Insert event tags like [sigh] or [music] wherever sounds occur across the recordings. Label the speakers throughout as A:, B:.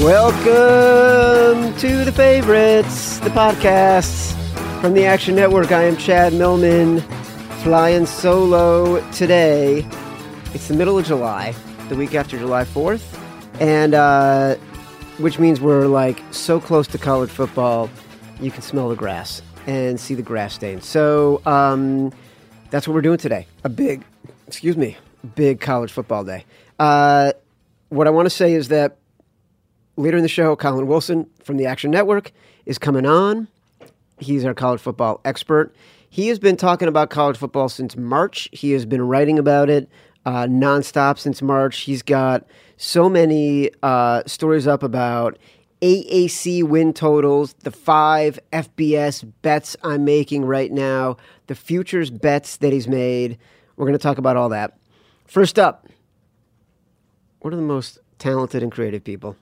A: Welcome to the favorites, the podcasts from the Action Network. I am Chad Millman, flying solo today. It's the middle of July, the week after July 4th, and uh, which means we're like so close to college football, you can smell the grass and see the grass stains. So um, that's what we're doing today. A big, excuse me, big college football day. Uh, what I want to say is that later in the show, Collin Wilson from the Action Network is coming on. He's our college football expert. He has been talking about college football since March. He has been writing about it uh, nonstop since March. He's got so many uh, stories up about AAC win totals, the five FBS bets I'm making right now, the futures bets that he's made. We're going to talk about all that. First up, one of the most talented and creative people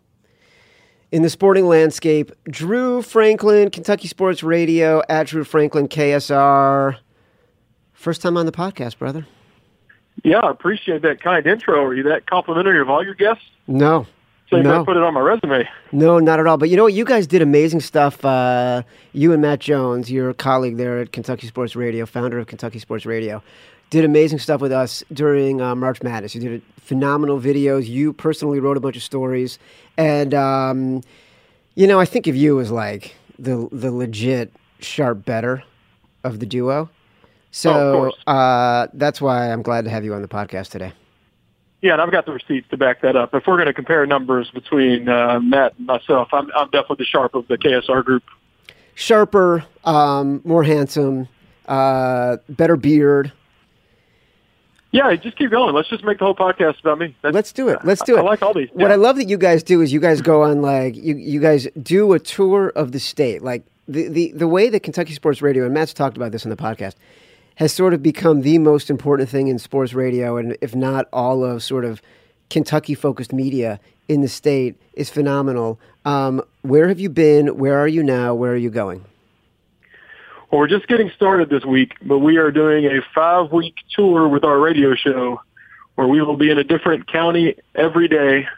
A: in the sporting landscape. Drew Franklin, Kentucky Sports Radio, at Drew Franklin KSR. First time on the podcast, brother.
B: Yeah, I appreciate that kind intro. Are you that complimentary of all your guests?
A: No.
B: So you
A: no.
B: put it on my resume.
A: No, not at all. But you know what? You guys did amazing stuff. Uh, you and Matt Jones, your colleague there at Kentucky Sports Radio, founder of Kentucky Sports Radio, did amazing stuff with us during uh, March Madness. You did phenomenal videos. You personally wrote a bunch of stories, and um, you know I think of you as like the the legit sharp better of the duo. So
B: oh,
A: uh, that's why I'm glad to have you on the podcast today.
B: Yeah, and I've got the receipts to back that up. If we're going to compare numbers between uh, Matt and myself, I'm, I'm definitely the sharp of the KSR group.
A: Sharper, um, more handsome, uh, better beard.
B: Yeah, just keep going. Let's just make the whole podcast about me.
A: That's, Let's do it. Let's do it.
B: I, I like all these.
A: Yeah. What I love that you guys do is you guys go on like you you guys do a tour of the state. Like the the the way that Kentucky Sports Radio and Matt's talked about this in the podcast has sort of become the most important thing in sports radio, and if not all of sort of Kentucky focused media in the state is phenomenal. Um, where have you been? Where are you now? Where are you going?
B: Well, we're just getting started this week, but we are doing a five week tour with our radio show where we will be in a different county every day.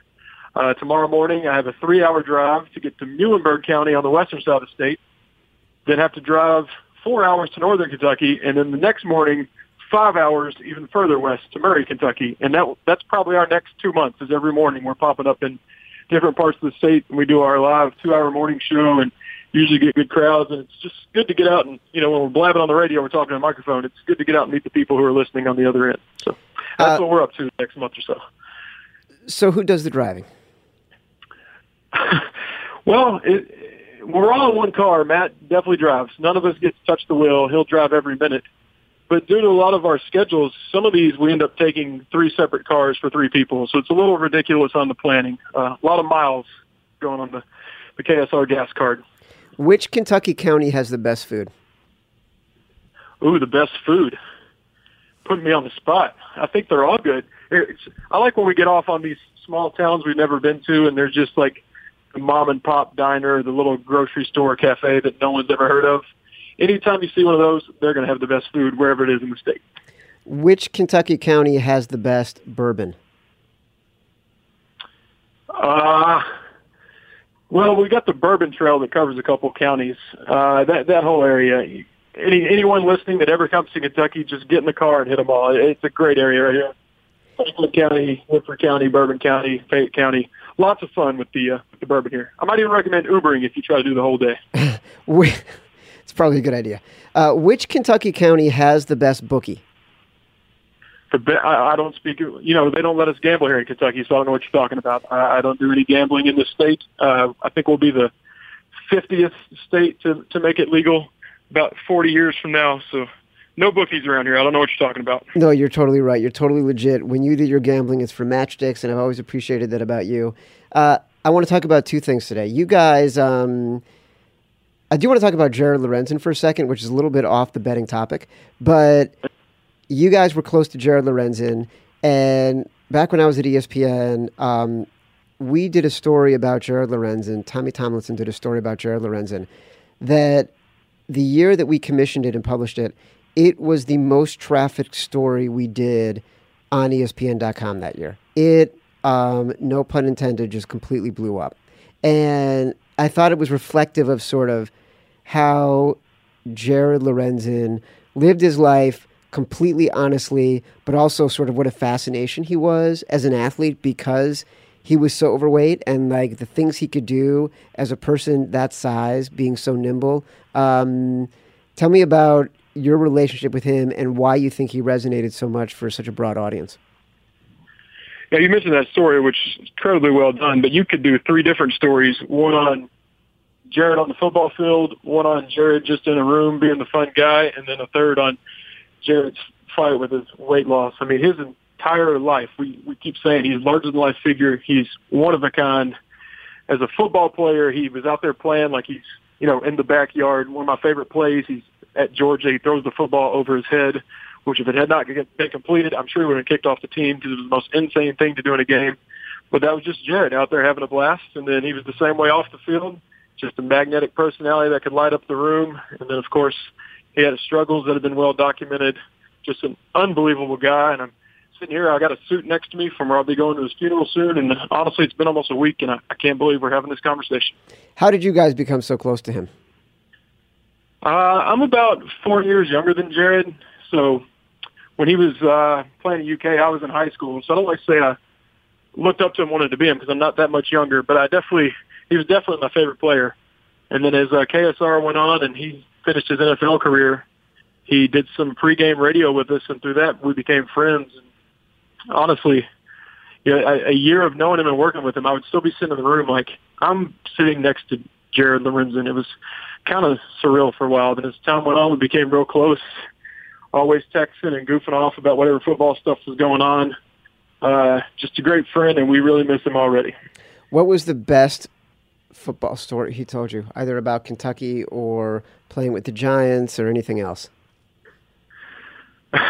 B: Uh, tomorrow morning, I have a three hour drive to get to Muhlenberg County on the western side of the state, then have to drive four hours to northern Kentucky, and then the next morning, five hours even further west to Murray, Kentucky. And that that's probably our next two months. Is every morning we're popping up in different parts of the state, and we do our live two hour morning show and usually get good crowds, and it's just good to get out and you know when we're blabbing on the radio, we're talking on a microphone. It's good to get out and meet the people who are listening on the other end. So that's uh, what we're up to next month or so.
A: So who does the driving? [laughs]
B: well, it, we're all in one car. Matt definitely drives. None of us gets to touch the wheel. He'll drive every minute. But due to a lot of our schedules, some of these we end up taking three separate cars for three people. So it's a little ridiculous on the planning. Uh, a lot of miles going on the, the KSR gas card.
A: Which Kentucky county has the best food?
B: Ooh, the best food. Putting me on the spot. I think they're all good. It's, I like when we get off on these small towns we've never been to, and there's just like the mom and pop diner, the little grocery store cafe that no one's ever heard of. Anytime you see one of those, they're going to have the best food wherever it is in the state.
A: Which Kentucky county has the best bourbon?
B: Uh, well, we got the Bourbon Trail that covers a couple counties. Uh, that that whole area. Any anyone listening that ever comes to Kentucky, just get in the car and hit them all. It's a great area right here. Franklin County, Woodford County, Bourbon County, Fayette County. Lots of fun with the uh, with the bourbon here. I might even recommend Ubering if you try to do the whole day. [laughs]
A: it's probably a good idea. Uh, which Kentucky county has the best bookie?
B: I, I don't speak. You know, they don't let us gamble here in Kentucky, so I don't know what you're talking about. I, I don't do any gambling in this state. Uh, I think we'll be the 50th state to to make it legal about 40 years from now. So no bookies around here. I don't know what you're talking about.
A: No, you're totally right. You're totally legit. When you do your gambling, it's for matchsticks, and I've always appreciated that about you. Uh, I want to talk about two things today. You guys, um, I do want to talk about Jared Lorenzen for a second, which is a little bit off the betting topic, but you guys were close to Jared Lorenzen, and back when I was at ESPN, um, we did a story about Jared Lorenzen. Tommy Tomlinson did a story about Jared Lorenzen. That the year that we commissioned it and published it, it was the most trafficked story we did on ESPN.com that year. It, um, no pun intended, just completely blew up. and I thought it was reflective of sort of how Jared Lorenzen lived his life completely honestly, but also sort of what a fascination he was as an athlete because he was so overweight and like the things he could do as a person that size, being so nimble. Um, tell me about your relationship with him and why you think he resonated so much for such a broad audience.
B: Yeah, you mentioned that story, which is incredibly well done, but you could do three different stories. One on Jared on the football field, one on Jared just in a room being the fun guy, and then a third on Jared's fight with his weight loss. I mean, his entire life, we, we keep saying he's larger than life figure. He's one of a kind. As a football player, he was out there playing like he's, you know, in the backyard. One of my favorite plays, he's at Georgia. He throws the football over his head, which if it had not been completed, I'm sure he would have kicked off the team because it was the most insane thing to do in a game. But that was just Jared out there having a blast. And then he was the same way off the field, just a magnetic personality that could light up the room. And then, of course, he had struggles that have been well documented. Just an unbelievable guy. And I'm sitting here. I got a suit next to me from where I'll be going to his funeral soon. And honestly, it's been almost a week, and I, I can't believe we're having this conversation.
A: How did you guys become so close to him?
B: Uh, I'm about four years younger than Jared. So when he was uh, playing at UK, I was in high school. So I don't like to say I looked up to him, wanted to be him because I'm not that much younger. But I definitely, he was definitely my favorite player. And then as uh, KSR went on and he finished his NFL career, he did some pregame radio with us, and through that we became friends. And honestly, you know, a, a year of knowing him and working with him, I would still be sitting in the room like I'm sitting next to Jared Lorenzen. It was kind of surreal for a while. Then as time went on, we became real close. Always texting and goofing off about whatever football stuff was going on. Uh, just a great friend, and we really miss him already.
A: What was the best football story he told you, either about Kentucky or playing with the Giants or anything else? [laughs]
B: well,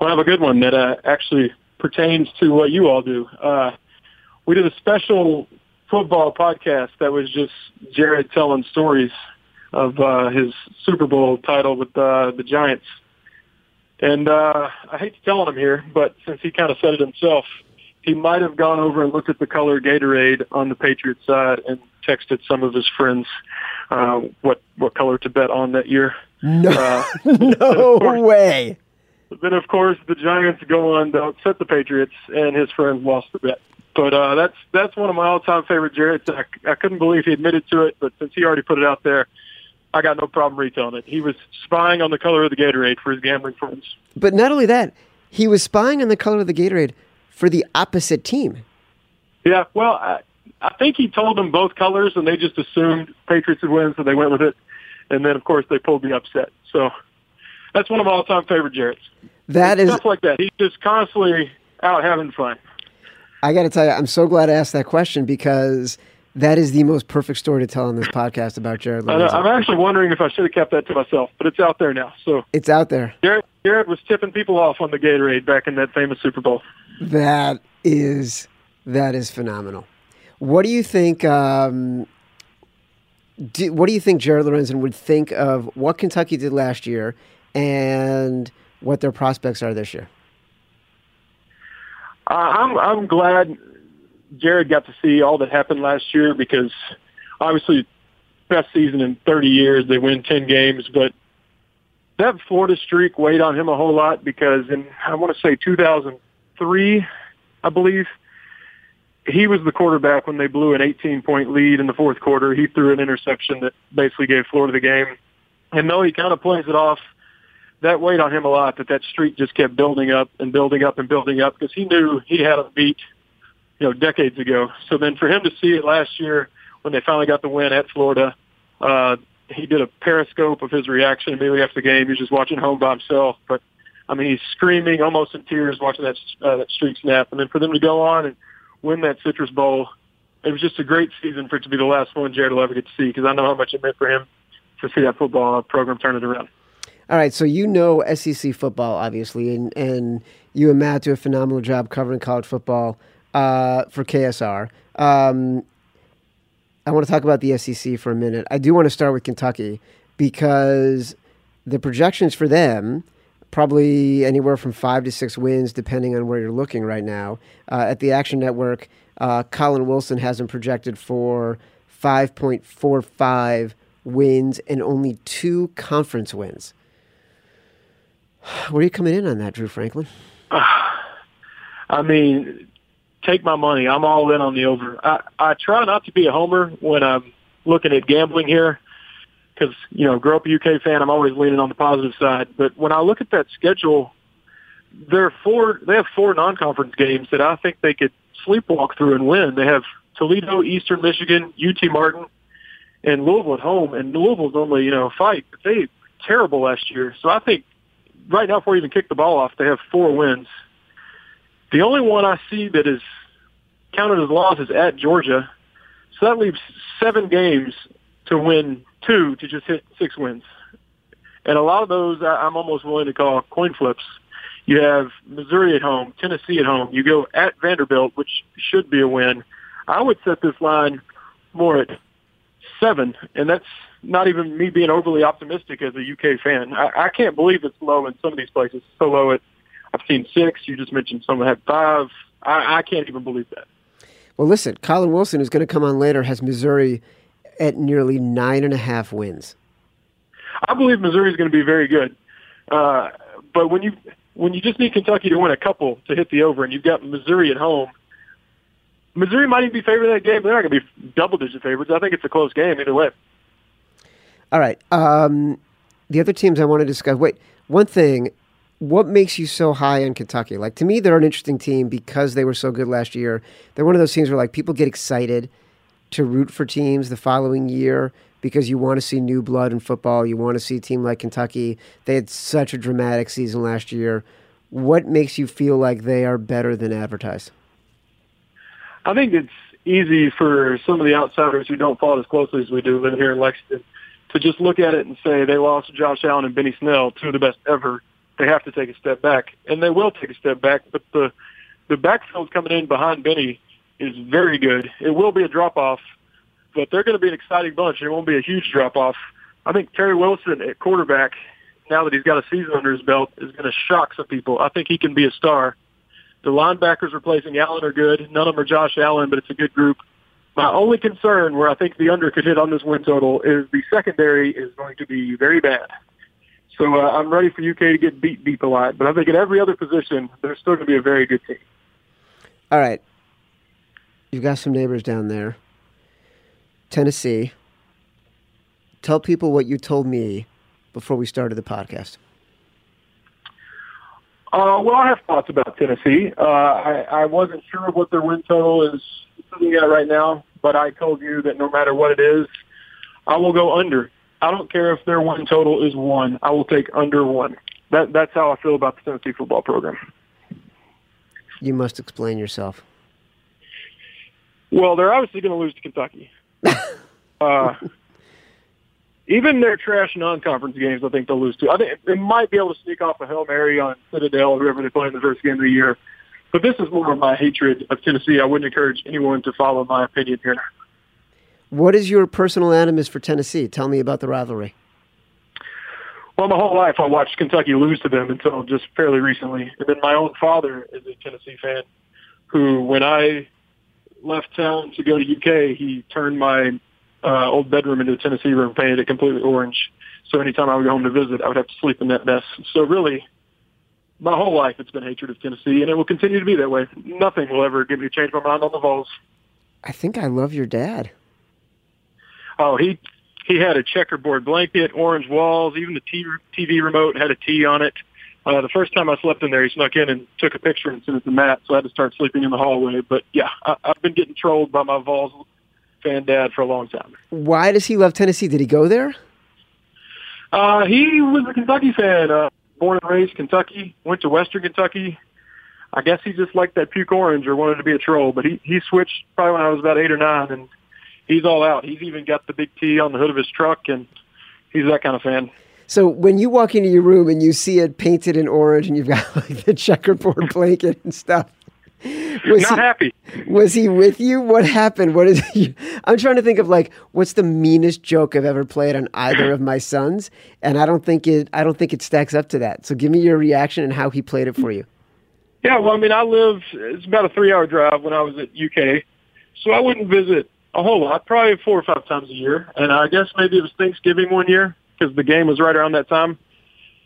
B: I have a good one that uh, actually pertains to what you all do. Uh, we did a special football podcast that was just Jared telling stories of uh, his Super Bowl title with uh, the Giants. And uh, I hate to tell him here, but since he kind of said it himself, he might have gone over and looked at the color Gatorade on the Patriots side and texted some of his friends uh, what what color to bet on that year.
A: No, uh, [laughs] no course, way.
B: Then of course the Giants go on to upset the Patriots, and his friends lost the bet. But uh, that's that's one of my all-time favorite Jareds. I, I couldn't believe he admitted to it, but since he already put it out there, I got no problem retelling it. He was spying on the color of the Gatorade for his gambling friends.
A: But not only that, he was spying on the color of the Gatorade for the opposite team.
B: Yeah, well, I, I think he told them both colors, and they just assumed Patriots would win, so they went with it. And then, of course, they pulled the upset. So that's one of my all-time favorite Jareds.
A: That is
B: stuff like that. He's just constantly out having fun.
A: I got to tell you, I'm so glad I asked that question because that is the most perfect story to tell on this podcast about Jared.
B: I'm actually wondering if I should have kept that to myself, but it's out there now. So
A: it's out there.
B: Jared, Jared was tipping people off on the Gatorade back in that famous Super Bowl.
A: That is that is phenomenal. What do you think? Um, do, what do you think Jared Lorenzen would think of what Kentucky did last year and what their prospects are this year?
B: Uh, I'm I'm glad Jared got to see all that happened last year because obviously best season in 30 years. They win 10 games, but that Florida streak weighed on him a whole lot because in I want to say 2003, I believe he was the quarterback when they blew an 18 point lead in the fourth quarter. He threw an interception that basically gave Florida the game. And though he kind of plays it off, that weighed on him a lot that that streak just kept building up and building up and building up because he knew he had a beat you know, decades ago. So then for him to see it last year when they finally got the win at Florida, uh, he did a periscope of his reaction immediately after the game. He was just watching home by himself, but I mean, he's screaming, almost in tears, watching that uh, that streak snap. And then for them to go on and win that Citrus Bowl, it was just a great season for it to be the last one Jared will ever get to see because I know how much it meant for him to see that football program turn it around.
A: All right, so you know SEC football, obviously, and, and you and Matt do a phenomenal job covering college football uh, for KSR. Um, I want to talk about the SEC for a minute. I do want to start with Kentucky because the projections for them probably anywhere from five to six wins, depending on where you're looking right now. Uh, at the Action Network, uh, Collin Wilson has them projected for 5.45 wins and only two conference wins. [sighs] Where are you coming in on that, Drew Franklin? [sighs]
B: I mean, take my money. I'm all in on the over. I, I try not to be a homer when I'm looking at gambling here because, you know, grow up a UK fan, I'm always leaning on the positive side. But when I look at that schedule, there are four, they have four non-conference games that I think they could sleepwalk through and win. They have Toledo, Eastern Michigan, UT Martin, and Louisville at home. And Louisville's only, you know, fight, they terrible last year. So I think right now, before you even kick the ball off, they have four wins. The only one I see that is counted as loss is at Georgia. So that leaves seven games to win two to just hit six wins. And a lot of those I'm almost willing to call coin flips. You have Missouri at home, Tennessee at home. You go at Vanderbilt, which should be a win. I would set this line more at seven, and that's not even me being overly optimistic as a UK fan. I, I can't believe it's low in some of these places. So low at I've seen six. You just mentioned someone had five. I, I can't even believe that.
A: Well, listen, Collin Wilson, who's going to come on later, has Missouri at nearly nine and a half wins.
B: I believe Missouri is going to be very good, uh, but when you when you just need Kentucky to win a couple to hit the over, and you've got Missouri at home, Missouri might even be favored in that game. They're not going to be double digit favorites. I think it's a close game either way.
A: All right. Um, the other teams I want to discuss. Wait, one thing. What makes you so high on Kentucky? Like to me, they're an interesting team because they were so good last year. They're one of those teams where like people get excited to root for teams the following year because you want to see new blood in football. You want to see a team like Kentucky. They had such a dramatic season last year. What makes you feel like they are better than advertised?
B: I think it's easy for some of the outsiders who don't follow as closely as we do living here in Lexington to just look at it and say they lost Josh Allen and Benny Snell, two of the best ever they have to take a step back, and they will take a step back. But the the backfield coming in behind Benny is very good. It will be a drop off, but they're going to be an exciting bunch. It won't be a huge drop off. I think Terry Wilson at quarterback, now that he's got a season under his belt, is going to shock some people. I think he can be a star. The linebackers replacing Allen are good. None of them are Josh Allen, but it's a good group. My only concern where I think the under could hit on this win total is the secondary is going to be very bad. So uh, I'm ready for UK to get beat deep a lot. But I think at every other position, they're still going to be a very good team.
A: All right. You've got some neighbors down there. Tennessee. Tell people what you told me before we started the podcast.
B: Uh, well, I have thoughts about Tennessee. Uh, I, I wasn't sure what their win total is sitting at right now, but I told you that no matter what it is, I will go under. I don't care if their win total is one. I will take under one. That that's how I feel about the Tennessee football program.
A: You must explain yourself.
B: Well, they're obviously going to lose to Kentucky. [laughs] uh, even their trash non-conference games, I think they'll lose to. I think they might be able to sneak off a hail mary on Citadel, or whoever they play in the first game of the year. But this is more of my hatred of Tennessee. I wouldn't encourage anyone to follow my opinion here.
A: What is your personal animus for Tennessee? Tell me about the rivalry.
B: Well, my whole life I watched Kentucky lose to them until just fairly recently. And then my own father is a Tennessee fan who, when I left town to go to UK, he turned my uh, old bedroom into a Tennessee room, painted it completely orange. So anytime I would go home to visit, I would have to sleep in that mess. So really, my whole life it's been hatred of Tennessee, and it will continue to be that way. Nothing will ever get me to change my mind on the Vols.
A: I think I love your dad.
B: Oh, he he had a checkerboard blanket, orange walls, even the TV, remote had a T on it. Uh, the first time I slept in there, he snuck in and took a picture and sent it to Matt, so I had to start sleeping in the hallway. But yeah, I, I've been getting trolled by my Vols fan dad for a long time.
A: Why does he love Tennessee? Did he go there?
B: Uh, he was a Kentucky fan, uh, born and raised Kentucky, went to Western Kentucky. I guess he just liked that puke orange or wanted to be a troll, but he, he switched probably when I was about eight or nine and he's all out. He's even got the big T on the hood of his truck, and he's that kind of fan.
A: So when you walk into your room and you see it painted in orange, and you've got [laughs] like the checkerboard [laughs] blanket and stuff,
B: was not he, happy.
A: Was he with you? What happened? What is? He, [laughs] I'm trying to think of like what's the meanest joke I've ever played on either of my sons, and I don't think it. I don't think it stacks up to that. So give me your reaction and how he played it for you.
B: Yeah, well, I mean, I live. It's about a three-hour drive when I was at UK, so I wouldn't visit a whole lot, probably four or five times a year. And I guess maybe it was Thanksgiving one year because the game was right around that time.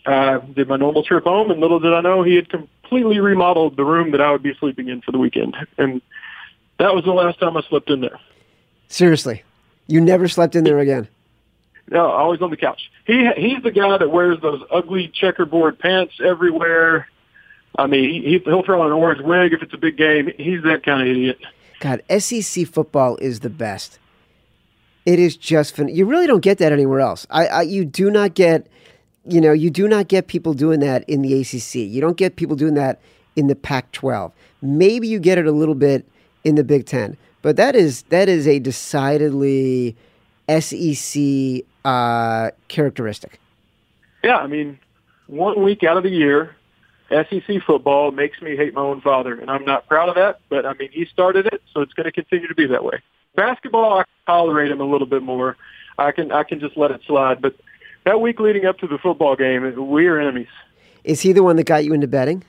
B: Uh, did my normal trip home, and little did I know he had completely remodeled the room that I would be sleeping in for the weekend. And that was the last time I slept in there.
A: Seriously, you never slept in there again.
B: No, always on the couch. He he's the guy that wears those ugly checkerboard pants everywhere. I mean, he, he'll throw on an orange wig if it's a big game. He's that kind of idiot.
A: God, SEC football is the best. It is just fun. You really don't get that anywhere else. I, I you do not get, you know, you do not get people doing that in the ACC. You don't get people doing that in the Pac-12. Maybe you get it a little bit in the Big Ten, but that is that is a decidedly SEC uh, characteristic.
B: Yeah, I mean, one week out of the year, SEC football makes me hate my own father, and I'm not proud of that. But I mean, he started it, so it's going to continue to be that way. Basketball, I can tolerate him a little bit more. I can I can just let it slide. But that week leading up to the football game, we are enemies.
A: Is he the one that got you into betting?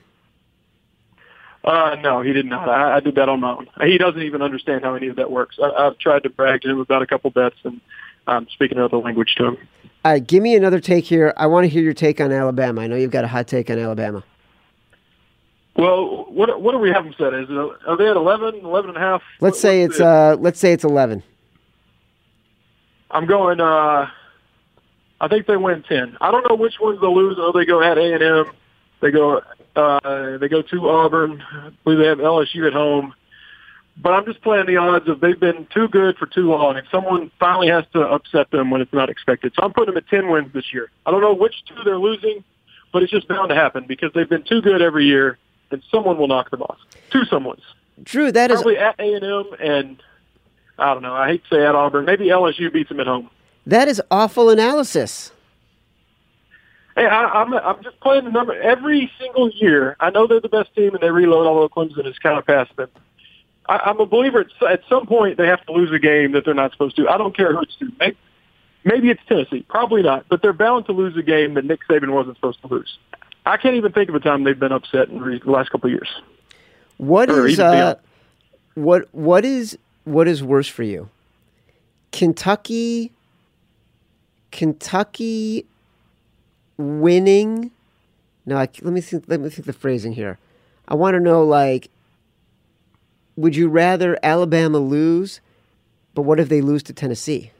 B: Uh, no, he did not. I, I did that on my own. He doesn't even understand how any of that works. I, I've tried to brag to him about a couple bets, and I'm speaking another language to him.
A: All right, give me another take here. I want to hear your take on Alabama. I know you've got a hot take on Alabama.
B: Well, what what do we have them set? Is it, are they at 11, 11 and a half?
A: Let's
B: What-
A: say it's
B: it?
A: uh let's say it's 11.
B: I'm going. uh I think they win ten. I don't know which ones they'll lose. Know they go at A and M. They go. uh They go to Auburn. I believe they have LSU at home. But I'm just playing the odds of they've been too good for too long, and someone finally has to upset them when it's not expected. So I'm putting them at ten wins this year. I don't know which two they're losing, but it's just bound to happen because they've been too good every year, and someone will knock them off. Two someone's
A: Drew, that is
B: probably at A and M, and I don't know. I hate to say at Auburn. Maybe LSU beats them at home.
A: that is awful analysis.
B: Hey, I, I'm I'm just playing the number every single year. I know they're the best team and they reload, although Clemson has kind of passed them. I, I'm a believer. At, at some point, they have to lose a game that they're not supposed to. I don't care who it's to. Maybe, maybe it's Tennessee, probably not, but they're bound to lose a game that Nick Saban wasn't supposed to lose. I can't even think of a time they've been upset in the last couple of years.
A: What
B: Or
A: is uh, what what is what is worse for you? Kentucky Kentucky winning No, I, let me think let me think the phrasing here. I want to know like would you rather Alabama lose, but what if they lose to Tennessee?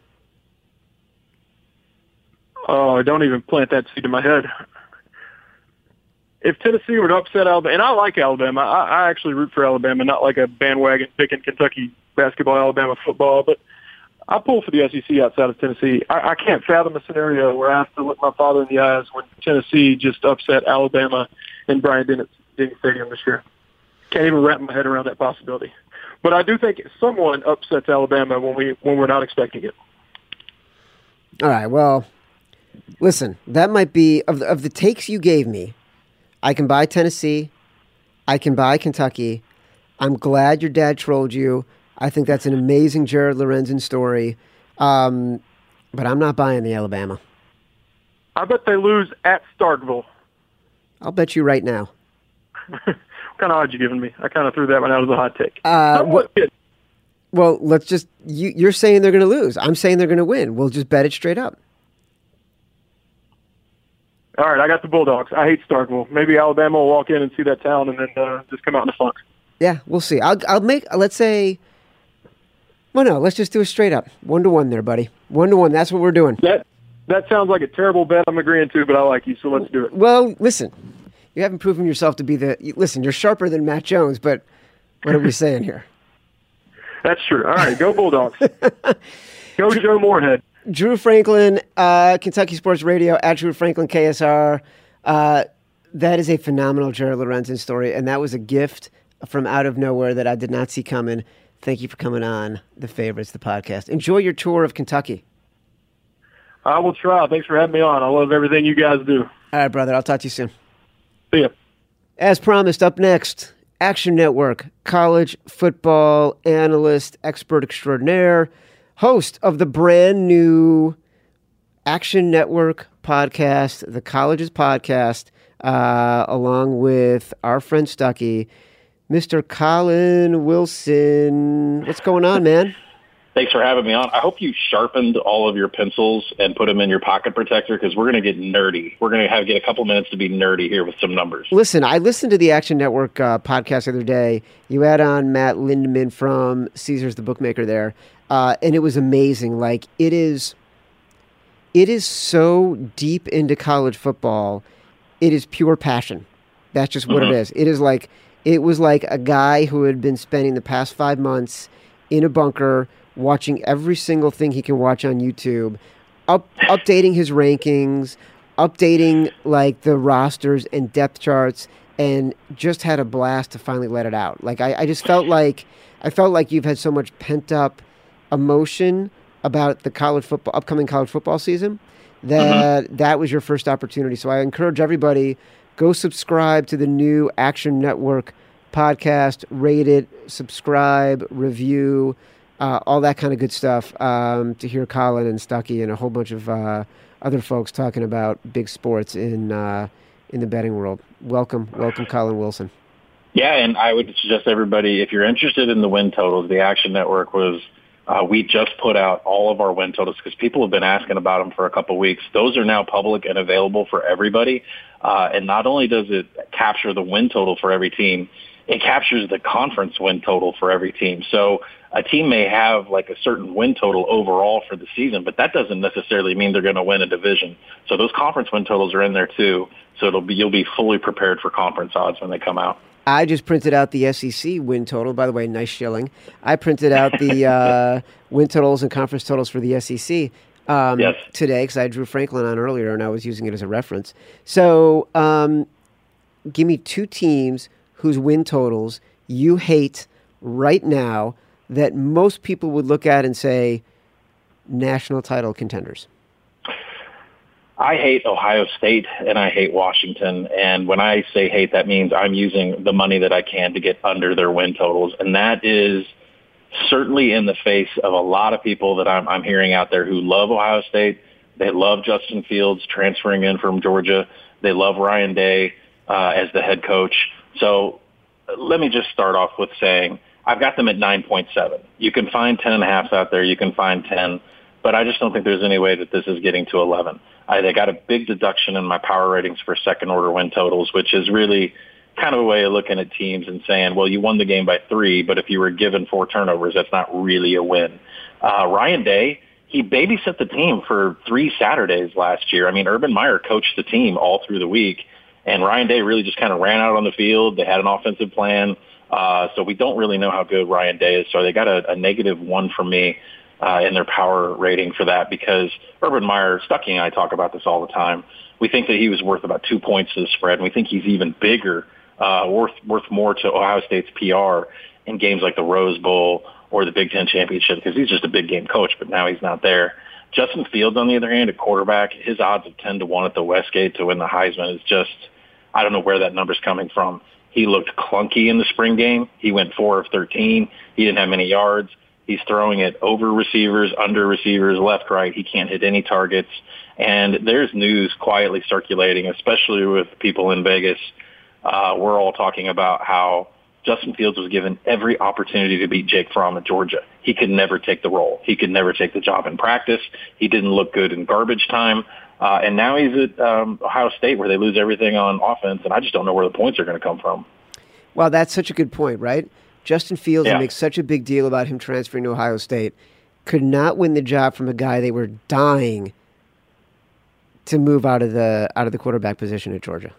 B: Oh, don't even plant that seed in my head. If Tennessee were to upset Alabama, and I like Alabama, I, I actually root for Alabama, not like a bandwagon picking Kentucky basketball, Alabama football, but I pull for the SEC outside of Tennessee. I, I can't fathom a scenario where I have to look my father in the eyes when Tennessee just upset Alabama in Bryant Dennis Denny Stadium this year. Can't even wrap my head around that possibility. But I do think someone upsets Alabama when we when we're not expecting it.
A: All right. Well, listen, that might be of the, of the takes you gave me. I can buy Tennessee. I can buy Kentucky. I'm glad your dad trolled you. I think that's an amazing Jared Lorenzen story. Um, but I'm not buying the Alabama.
B: I bet they lose at Starkville.
A: I'll bet you right now. [laughs]
B: what kind of odds you giving me? I kind of threw that one out as a hot take.
A: Uh, what, well, let's just. You, you're saying they're going to lose. I'm saying they're going to win. We'll just bet it straight up.
B: All right, I got the Bulldogs. I hate Starkville. Maybe Alabama will walk in and see that town and then uh, just come out in a funk.
A: Yeah, we'll see. I'll I'll make. Let's say. Well, no. Let's just do it straight up. One to one, there, buddy. One to one. That's what we're doing.
B: That that sounds like a terrible bet. I'm agreeing to, but I like you, so let's do it.
A: Well, listen, you haven't proven yourself to be the. Listen, you're sharper than Matt Jones, but what are we saying here? [laughs]
B: That's true. All right, go Bulldogs. [laughs] go Joe Moorhead.
A: Drew Franklin, uh, Kentucky Sports Radio at Drew Franklin KSR. Uh, that is a phenomenal Jared Lorenzen story, and that was a gift from out of nowhere that I did not see coming. Thank you for coming on the favorites, the podcast. Enjoy your tour of Kentucky.
B: I will try. Thanks for having me on. I love everything you guys do.
A: All right, brother. I'll talk to you soon.
B: See ya.
A: As promised, up next, Action Network, college football analyst, expert extraordinaire, host of the brand new Action Network podcast, the Colleges Podcast, uh, along with our friend Stuckey, Mr. Collin Wilson. What's going on, man?
C: Thanks for having me on. I hope you sharpened all of your pencils and put them in your pocket protector because we're going to get nerdy. We're going to have get a couple minutes to be nerdy here with some numbers.
A: Listen, I listened to the Action Network uh, podcast the other day. You had on Matt Lindeman from Caesars, the bookmaker there, uh, and it was amazing. Like it is, it is so deep into college football. It is pure passion. That's just what mm-hmm. it is. It is like it was like a guy who had been spending the past five months in a bunker watching every single thing he can watch on YouTube, up, updating his rankings, updating like the rosters and depth charts, and just had a blast to finally let it out. Like I, I just felt like I felt like you've had so much pent up emotion about the college football upcoming college football season that mm-hmm. that was your first opportunity. So I encourage everybody go subscribe to the new Action Network podcast, rate it, subscribe, review uh, all that kind of good stuff. Um, to hear Collin and Stuckey and a whole bunch of uh, other folks talking about big sports in uh, in the betting world. Welcome, welcome, Collin Wilson.
C: Yeah, and I would suggest everybody, if you're interested in the win totals, the Action Network was. Uh, we just put out all of our win totals because people have been asking about them for a couple weeks. Those are now public and available for everybody. Uh, and not only does it capture the win total for every team, it captures the conference win total for every team. So a team may have like a certain win total overall for the season, but that doesn't necessarily mean they're going to win a division. So those conference win totals are in there too. So it'll be you'll be fully prepared for conference odds when they come out.
A: I just printed out the SEC win total. By the way, nice shilling. I printed out the [laughs] uh, win totals and conference totals for the SEC um, yes. today because I Drew Franklin on earlier and I was using it as a reference. So, um, give me two teams whose win totals you hate right now that most people would look at and say national title contenders?
C: I hate Ohio State and I hate Washington. And when I say hate, that means I'm using the money that I can to get under their win totals. And that is certainly in the face of a lot of people that I'm, I'm hearing out there who love Ohio State. They love Justin Fields transferring in from Georgia. They love Ryan Day uh, as the head coach. So let me just start off with saying I've got them at 9.7. You can find 10 and a half out there. You can find 10, but I just don't think there's any way that this is getting to 11. I, they got a big deduction in my power ratings for second order win totals, which is really kind of a way of looking at teams and saying, well, you won the game by three, but if you were given four turnovers, that's not really a win. Uh, Ryan Day, he babysat the team for three Saturdays last year. I mean, Urban Meyer coached the team all through the week, and Ryan Day really just kind of ran out on the field. They had an offensive plan. Uh, so we don't really know how good Ryan Day is. So they got a, a negative one from me uh, in their power rating for that because Urban Meyer, Stuckey and I talk about this all the time. We think that he was worth about two points to the spread. And we think he's even bigger, uh, worth worth more to Ohio State's PR in games like the Rose Bowl or the Big Ten championship because he's just a big game coach. But now he's not there. Justin Fields, on the other hand, a quarterback, his odds of ten to one at the Westgate to win the Heisman is just I don't know where that number's coming from. He looked clunky in the spring game. He went four of 13. He didn't have many yards. He's throwing it over receivers, under receivers, left, right. He can't hit any targets. And there's news quietly circulating, especially with people in Vegas. Uh, we're all talking about how Justin Fields was given every opportunity to beat Jake Fromm at Georgia. He could never take the role. He could never take the job in practice. He didn't look good in garbage time. Uh, and now he's at um, Ohio State where they lose everything on offense, and I just don't know where the points are going to come from.
A: Well, that's such a good point, right? Justin Fields yeah. makes such a big deal about him transferring to Ohio State. Could not win the job from a guy they were dying to move out of the out of the quarterback position at Georgia.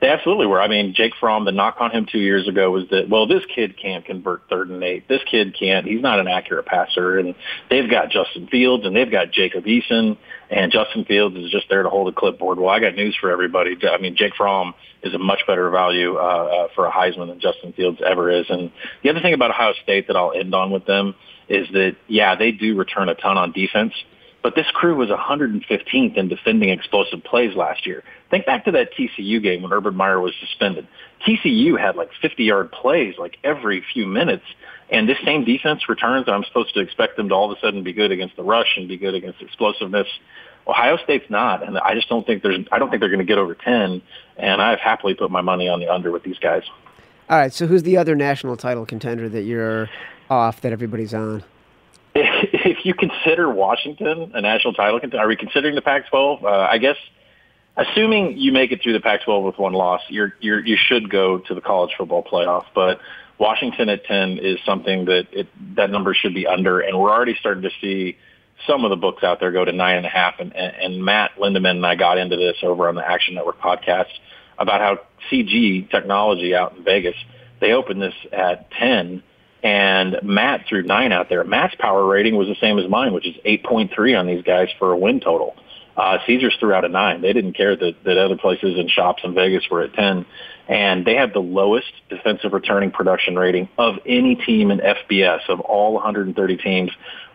C: They absolutely were. I mean, Jake Fromm, the knock on him two years ago was that, well, this kid can't convert third and eight. This kid can't. He's not an accurate passer. And they've got Justin Fields and they've got Jacob Eason and Justin Fields is just there to hold a clipboard. Well, I got news for everybody. I mean, Jake Fromm is a much better value uh, uh, for a Heisman than Justin Fields ever is. And the other thing about Ohio State that I'll end on with them is that, yeah, they do return a ton on defense but this crew was 115th in defending explosive plays last year. Think back to that TCU game when Urban Meyer was suspended. TCU had like 50-yard plays like every few minutes, and this same defense returns. And I'm supposed to expect them to all of a sudden be good against the rush and be good against explosiveness. Ohio State's not, and I just don't think there's. I don't think they're going to get over 10. And I've happily put my money on the under with these guys.
A: All right. So who's the other national title contender that you're off that everybody's on? [laughs]
C: if you consider Washington a national title contender, are we considering the Pac-12? Uh, I guess, assuming you make it through the Pac-12 with one loss, you're, you're you should go to the college football playoff. But Washington at 10 is something that it, that number should be under, and we're already starting to see some of the books out there go to nine and a half. And, and, and Matt Lindeman and I got into this over on the Action Network podcast about how CG technology out in Vegas, they opened this at 10 and Matt threw nine out there. Matt's power rating was the same as mine, which is 8.3 on these guys for a win total. Uh, Caesars threw out a nine. They didn't care that, that other places and shops in Vegas were at 10. And they have the lowest defensive returning production rating of any team in FBS of all 130 teams.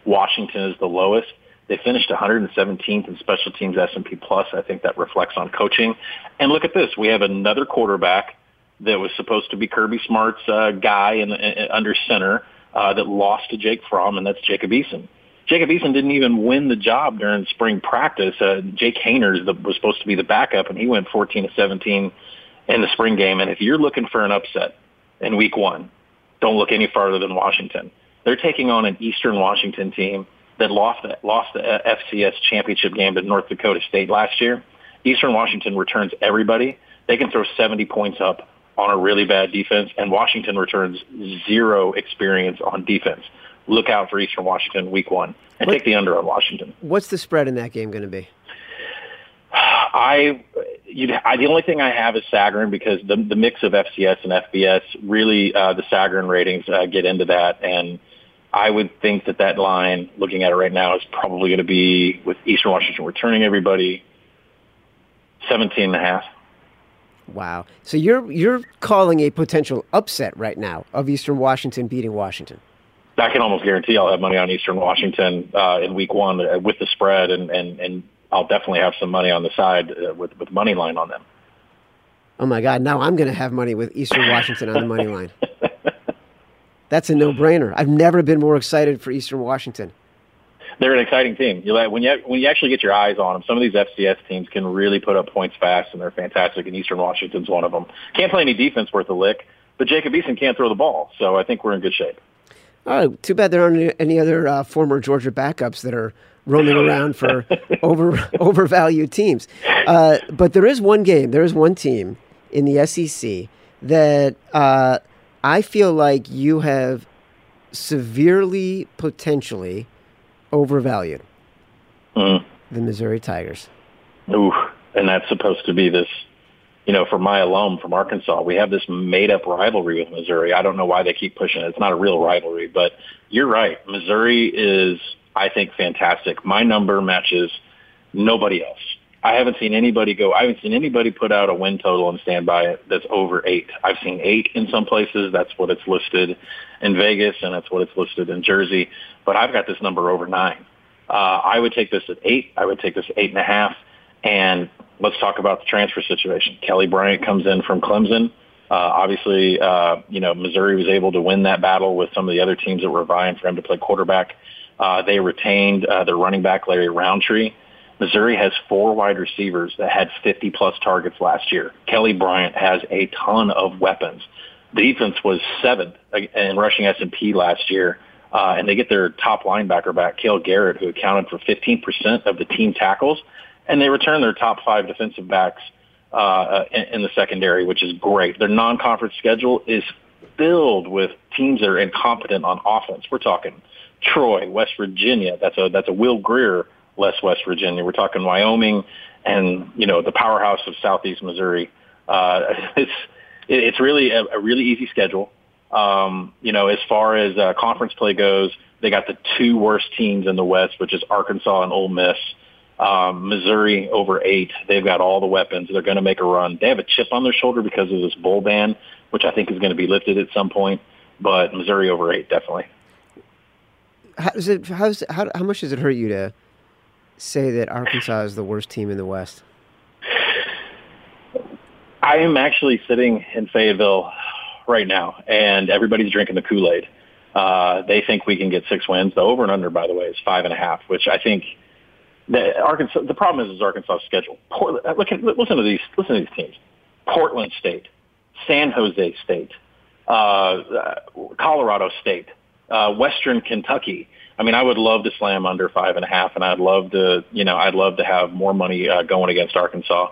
C: Washington is the lowest. They finished 117th in special teams S&P plus. I think that reflects on coaching. And look at this. We have another quarterback that was supposed to be Kirby Smart's uh, guy in, in, under center uh, that lost to Jake Fromm, and that's Jacob Eason. Jacob Eason didn't even win the job during spring practice. Uh, Jake Haener's the, was supposed to be the backup, and he went 14 to 17 in the spring game. And if you're looking for an upset in week one, don't look any farther than Washington. They're taking on an Eastern Washington team that lost the, lost the FCS championship game to North Dakota State last year. Eastern Washington returns everybody. They can throw 70 points up on a really bad defense, and Washington returns zero experience on defense. Look out for Eastern Washington week one and what, take the under on Washington.
A: What's the spread in that game going to be? [sighs]
C: I, I, the only thing I have is Sagarin because the the mix of FCS and FBS really uh, the Sagarin ratings uh, get into that, and I would think that that line, looking at it right now, is probably going to be with Eastern Washington returning everybody, 17 and a half.
A: Wow. So you're you're calling a potential upset right now of Eastern Washington beating Washington.
C: I can almost guarantee I'll have money on Eastern Washington uh, in Week One uh, with the spread, and, and and I'll definitely have some money on the side uh, with with money line on them.
A: Oh my God! Now I'm going to have money with Eastern Washington on the money line. That's a no-brainer. I've never been more excited for Eastern Washington
C: they're an exciting team. You when you when you actually get your eyes on them. Some of these FCS teams can really put up points fast, and they're fantastic. And Eastern Washington's one of them. Can't play any defense worth a lick, but Jacob Eason can't throw the ball, so I think we're in good shape.
A: Oh, too bad there aren't any other uh, former Georgia backups that are roaming around for [laughs] over [laughs] overvalued teams. Uh, but there is one game, there is one team in the SEC that uh, I feel like you have severely, potentially overvalued. Mm. The Missouri Tigers.
C: Ooh, and that's supposed to be this, you know, for my alum from Arkansas, we have this made up rivalry with Missouri. I don't know why they keep pushing it. It's not a real rivalry, but you're right. Missouri is, I think, fantastic. My number matches nobody else. I haven't seen anybody go. I haven't seen anybody put out a win total and stand by it that's over eight. I've seen eight in some places. That's what it's listed in Vegas, and that's what it's listed in Jersey. But I've got this number over nine. Uh, I would take this at eight. I would take this eight and a half. And let's talk about the transfer situation. Kelly Bryant comes in from Clemson. Uh, obviously, uh, you know, Missouri was able to win that battle with some of the other teams that were vying for him to play quarterback. Uh, they retained uh, their running back, Larry Rountree. Missouri has four wide receivers that had 50 plus targets last year. Kelly Bryant has a ton of weapons. The defense was seventh in rushing S&P last year. Uh, and they get their top linebacker back, Cale Garrett, who accounted for 15% of the team tackles. And they return their top five defensive backs uh, in, in the secondary, which is great. Their non-conference schedule is filled with teams that are incompetent on offense. We're talking Troy, West Virginia. That's a that's a Will Grier less West Virginia. We're talking Wyoming and, you know, the powerhouse of Southeast Missouri. Uh, [laughs] it's, it's really a, a really easy schedule. Um, you know, as far as uh, conference play goes, they got the two worst teams in the West, which is Arkansas and Ole Miss. Um, Missouri over eight. They've got all the weapons. They're going to make a run. They have a chip on their shoulder because of this bowl ban, which I think is going to be lifted at some point. But Missouri over eight, definitely.
A: How does it? How's how? How much does it hurt you to say that Arkansas is the worst team in the West?
C: I am actually sitting in Fayetteville right now, and everybody's drinking the Kool Aid. Uh, they think we can get six wins. The over and under, by the way, is five and a half, which I think the Arkansas. The problem is, is Arkansas' schedule. Portland, uh, look, at, listen to these. Listen to these teams: Portland State, San Jose State, uh, Colorado State, uh, Western Kentucky. I mean, I would love to slam under five and a half, and I'd love to, you know, I'd love to have more money uh, going against Arkansas.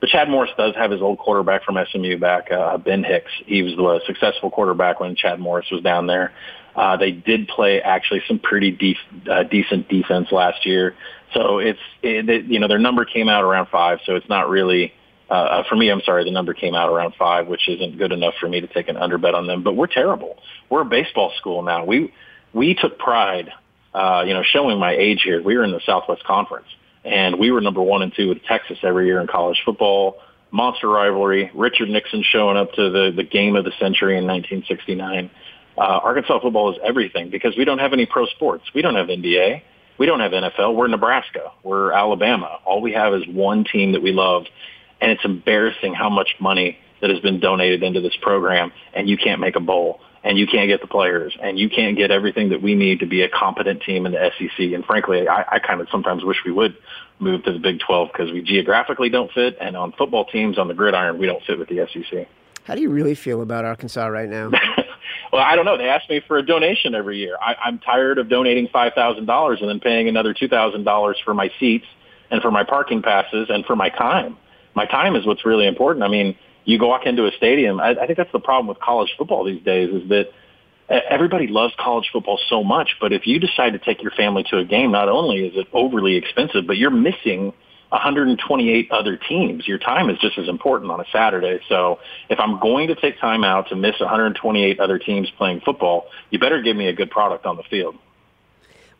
C: But Chad Morris does have his old quarterback from SMU back, uh, Ben Hicks. He was the successful quarterback when Chad Morris was down there. Uh, they did play actually some pretty def- uh, decent defense last year. So it's, it, you know, their number came out around five. So it's not really, uh, uh, for me, I'm sorry, the number came out around five, which isn't good enough for me to take an under bet on them. But we're terrible. We're a baseball school now. We, we took pride, uh, you know, showing my age here. We were in the Southwest Conference and we were number one and two with Texas every year in college football. Monster rivalry. Richard Nixon showing up to the, the game of the century in 1969 uh, Arkansas football is everything because we don't have any pro sports. We don't have NBA. We don't have NFL. We're Nebraska. We're Alabama. All we have is one team that we love. And it's embarrassing how much money that has been donated into this program and you can't make a bowl and you can't get the players and you can't get everything that we need to be a competent team in the SEC. And frankly, I, I kind of sometimes wish we would move to the Big 12 because we geographically don't fit and on football teams on the gridiron, we don't fit with the SEC.
A: How do you really feel about Arkansas right now? [laughs]
C: Well, I don't know. They ask me for a donation every year. I, I'm tired of donating five thousand dollars and then paying another two thousand dollars for my seats and for my parking passes and for my time. My time is what's really important. I mean, you go walk into a stadium. I, I think that's the problem with college football these days is that everybody loves college football so much, but if you decide to take your family to a game, not only is it overly expensive, but you're missing 128 other teams. Your time is just as important on a Saturday. So if I'm going to take time out to miss 128 other teams playing football, you better give me a good product on the field.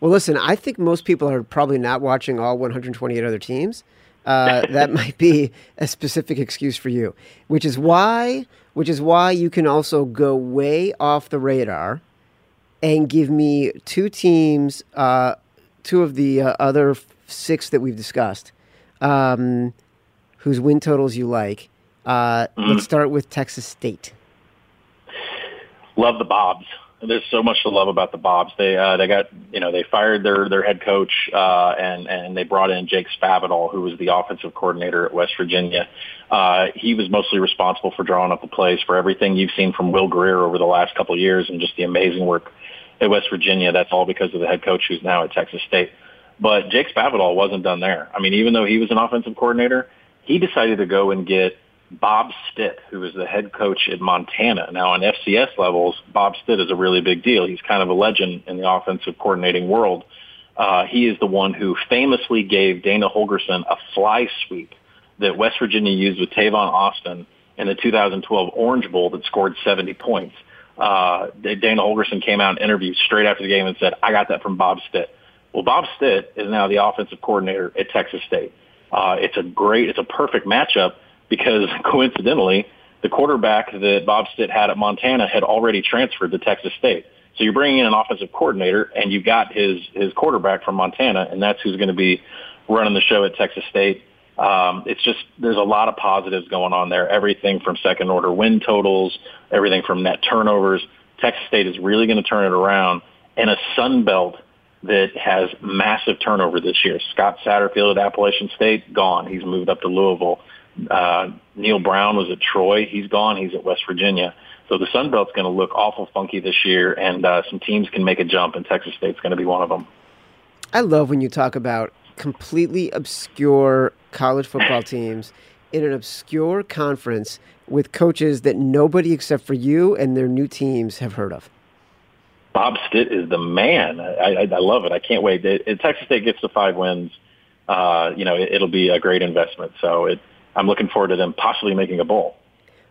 A: Well, listen, I think most people are probably not watching all 128 other teams. Uh, [laughs] that might be a specific excuse for you, which is why, which is why you can also go way off the radar and give me two teams, uh, two of the uh, other six that we've discussed um, whose win totals you like. Uh, mm. Let's start with Texas State.
C: Love the Bobs. There's so much to love about the Bobs. They uh, they got you know they fired their their head coach uh, and and they brought in Jake Spavital, who was the offensive coordinator at West Virginia. Uh, he was mostly responsible for drawing up the plays for everything you've seen from Will Grier over the last couple of years and just the amazing work at West Virginia. That's all because of the head coach who's now at Texas State. But Jake Spavital wasn't done there. I mean, even though he was an offensive coordinator, he decided to go and get Bob Stitt, who was the head coach at Montana. Now, on FCS levels, Bob Stitt is a really big deal. He's kind of a legend in the offensive coordinating world. Uh, he is the one who famously gave Dana Holgorsen a fly sweep that West Virginia used with Tavon Austin in the 2012 Orange Bowl that scored 70 points. Uh, Dana Holgorsen came out and interviewed straight after the game and said, I got that from Bob Stitt. Well, Bob Stitt is now the offensive coordinator at Texas State. Uh, it's a great, it's a perfect matchup because [laughs] coincidentally, the quarterback that Bob Stitt had at Montana had already transferred to Texas State. So you're bringing in an offensive coordinator, and you've got his his quarterback from Montana, and that's who's going to be running the show at Texas State. Um, it's just there's a lot of positives going on there. Everything from second order win totals, everything from net turnovers. Texas State is really going to turn it around, and a Sun Belt that has massive turnover this year. Scott Satterfield at Appalachian State, gone. He's moved up to Louisville. Uh, Neal Brown was at Troy. He's gone. He's at West Virginia. So the Sun Belt's going to look awful funky this year, and uh, some teams can make a jump, and Texas State's going to be one of them.
A: I love when you talk about completely obscure college football [laughs] teams in an obscure conference with coaches that nobody except for you and their new teams have heard of.
C: Bob Stitt is the man. I, I, I love it. I can't wait. It, it, Texas State gets the five wins. Uh, you know, it, will be a great investment. So it, I'm looking forward to them possibly making a bowl.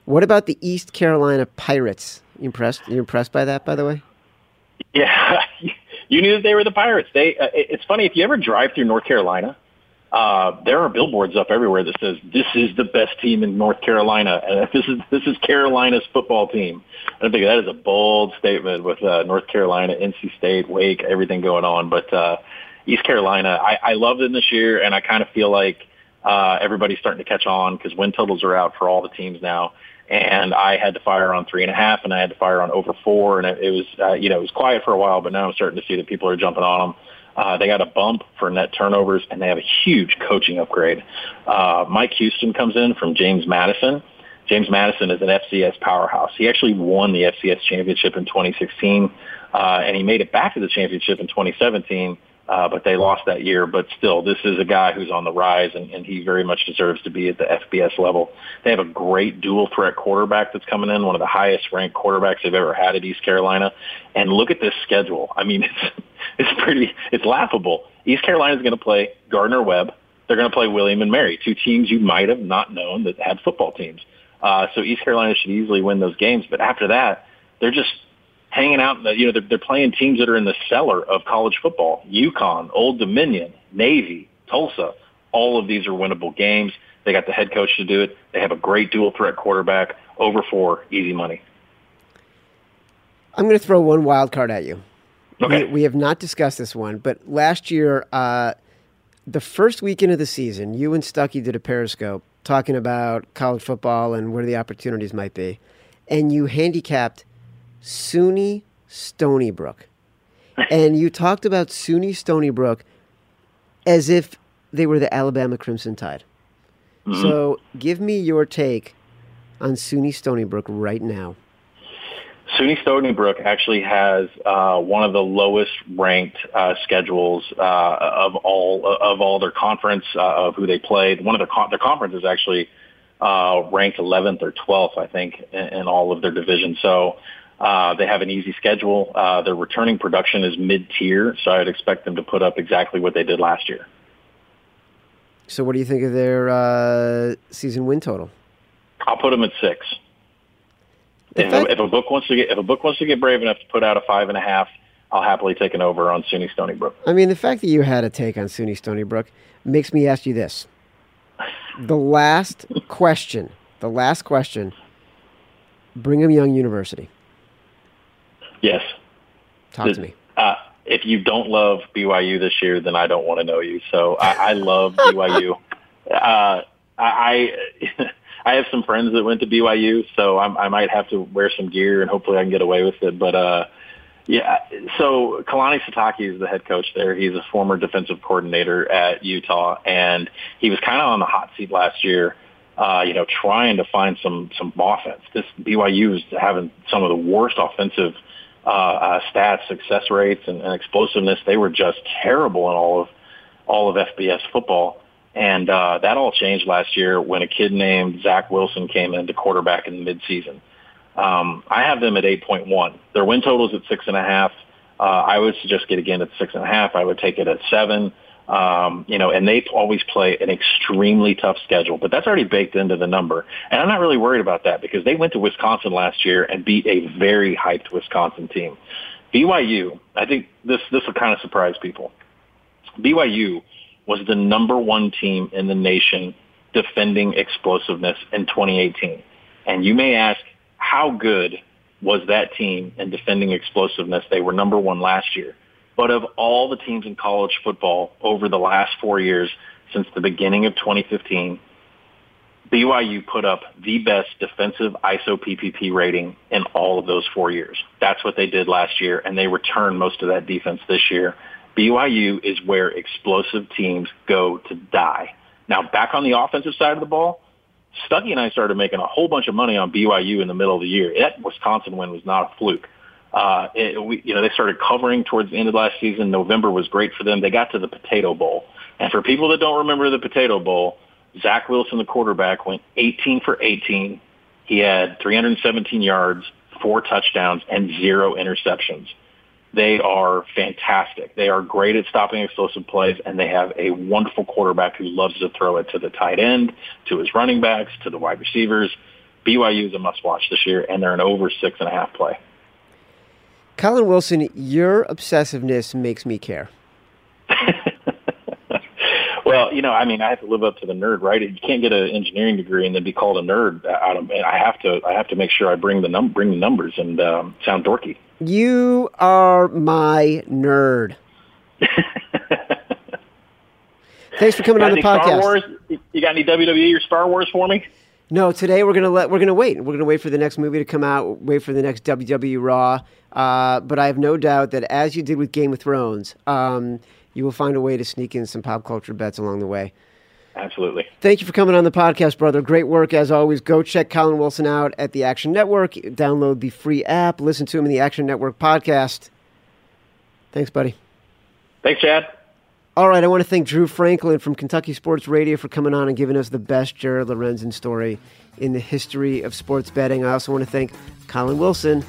A: What about the East Carolina Pirates? You impressed? You impressed by that, by the way?
C: Yeah, [laughs] you knew that they were the Pirates. They. Uh, it's funny if you ever drive through North Carolina uh, there are billboards up everywhere that says this is the best team in North Carolina, [laughs] and this is this is Carolina's football team. I think that is a bold statement with uh, North Carolina, NC State, Wake, everything going on. But uh, East Carolina, I, I loved it this year, and I kind of feel like uh, everybody's starting to catch on because win totals are out for all the teams now. And I had to fire on three and a half, and I had to fire on over four, and it, it was uh, you know it was quiet for a while, but now I'm starting to see that people are jumping on them. Uh, they got a bump for net turnovers, and they have a huge coaching upgrade. Uh, Mike Houston comes in from James Madison. James Madison is an FCS powerhouse. He actually won the FCS championship in 2016, uh, and he made it back to the championship in 2017 uh, but they lost that year. But still, this is a guy who's on the rise, and, and he very much deserves to be at the FBS level. They have a great dual threat quarterback that's coming in, one of the highest ranked quarterbacks they've ever had at East Carolina. And look at this schedule. I mean, [laughs] it's it's pretty, it's laughable. East Carolina is going to play Gardner Webb. They're going to play William and Mary, two teams you might have not known that had football teams. Uh, so East Carolina should easily win those games. But after that, they're just hanging out. In the, you know, they're, they're playing teams that are in the cellar of college football. UConn, Old Dominion, Navy, Tulsa. All of these are winnable games. They got the head coach to do it. They have a great dual threat quarterback. Over four, easy money.
A: I'm going to throw one wild card at you.
C: Okay.
A: We, we have not discussed this one, but last year, uh, the first weekend of the season, you and Stuckey did a Periscope talking about college football and where the opportunities might be, and you handicapped SUNY Stony Brook. and you talked about SUNY Stony Brook as if they were the Alabama Crimson Tide. Mm-hmm. So give me your take on SUNY Stony Brook right now.
C: SUNY Stony Brook actually has uh, one of the lowest ranked uh, schedules uh, of all of all their conference uh, of who they played. One of their con- their conference is actually uh, ranked 11th or 12th, I think, in, in all of their divisions. So uh, they have an easy schedule. Uh, their returning production is mid-tier, so I'd expect them to put up exactly what they did last year.
A: So, what do you think of their uh, season win total?
C: I'll put them at six. If, if, a book wants to get if a book wants to get brave enough to put out a five and a half, I'll happily take an over on SUNY Stony Brook.
A: I mean, the fact that you had a take on SUNY Stony Brook makes me ask you this: the last [laughs] question, the last question, Brigham Young University.
C: Yes.
A: Talk the, to me.
C: Uh, if you don't love BYU this year, then I don't want to know you. So I, I love [laughs] BYU. Uh, I [laughs] I have some friends that went to BYU, so I'm, I might have to wear some gear and hopefully I can get away with it. But uh, yeah, so Kalani Sitake is the head coach there. He's a former defensive coordinator at Utah, and he was kind of on the hot seat last year. Uh, you know, trying to find some some offense. This BYU is having some of the worst offensive uh, uh, stats, success rates, and, and explosiveness. They were just terrible in all of all of FBS football. And uh, that all changed last year when a kid named Zach Wilson came into quarterback in the midseason. Um, I have them at 8.1. Their win total is at six and a half. Uh, I would suggest get again at six and a half. I would take it at seven. Um, you know, and they always play an extremely tough schedule, but that's already baked into the number. And I'm not really worried about that because they went to Wisconsin last year and beat a very hyped Wisconsin team. BYU, I think this this will kind of surprise people. BYU was the number one team in the nation defending explosiveness in 2018. And you may ask, how good was that team in defending explosiveness? They were number one last year. But of all the teams in college football over the last four years, since the beginning of 2015, BYU put up the best defensive ISO PPP rating in all of those four years. That's what they did last year, and they returned most of that defense this year. BYU is where explosive teams go to die. Now, back on the offensive side of the ball, Stuckey and I started making a whole bunch of money on BYU in the middle of the year. That Wisconsin win was not a fluke. Uh, it, we, you know, they started covering towards the end of last season. November was great for them. They got to the Potato Bowl. And for people that don't remember the Potato Bowl, Zach Wilson, the quarterback, went 18 for 18. He had 317 yards, four touchdowns, and zero interceptions. They are fantastic. They are great at stopping explosive plays, and they have a wonderful quarterback who loves to throw it to the tight end, to his running backs, to the wide receivers. BYU is a must-watch this year, and they're an over six and a half play.
A: Collin Wilson, your obsessiveness makes me care. [laughs]
C: well, you know, I mean, I have to live up to the nerd, right? You can't get an engineering degree and then be called a nerd. Of, I have to, I have to make sure I bring the num- bring the numbers and um, sound dorky.
A: You are my nerd. [laughs] Thanks for coming on the podcast.
C: Star Wars? You got any WWE or Star Wars for me?
A: No, today we're gonna let we're gonna wait. We're gonna wait for the next movie to come out. Wait for the next WWE Raw. Uh, but I have no doubt that as you did with Game of Thrones, um, you will find a way to sneak in some pop culture bets along the way.
C: Absolutely.
A: Thank you for coming on the podcast, brother. Great work as always. Go check Collin Wilson out at the Action Network. Download the free app. Listen to him in the Action Network podcast. Thanks, buddy.
C: Thanks, Chad.
A: All right, I want to thank Drew Franklin from Kentucky Sports Radio for coming on and giving us the best Jared Lorenzen story in the history of sports betting. I also want to thank Collin Wilson,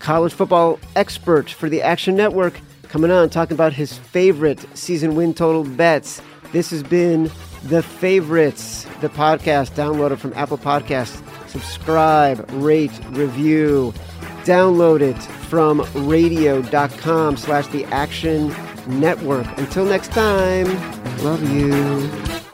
A: college football expert for the Action Network, coming on talking about his favorite season win total bets. This has been The Favorites, the podcast. Download it from Apple Podcasts. Subscribe, rate, review. Download it from radio.com slash the action network. Until next time, love you.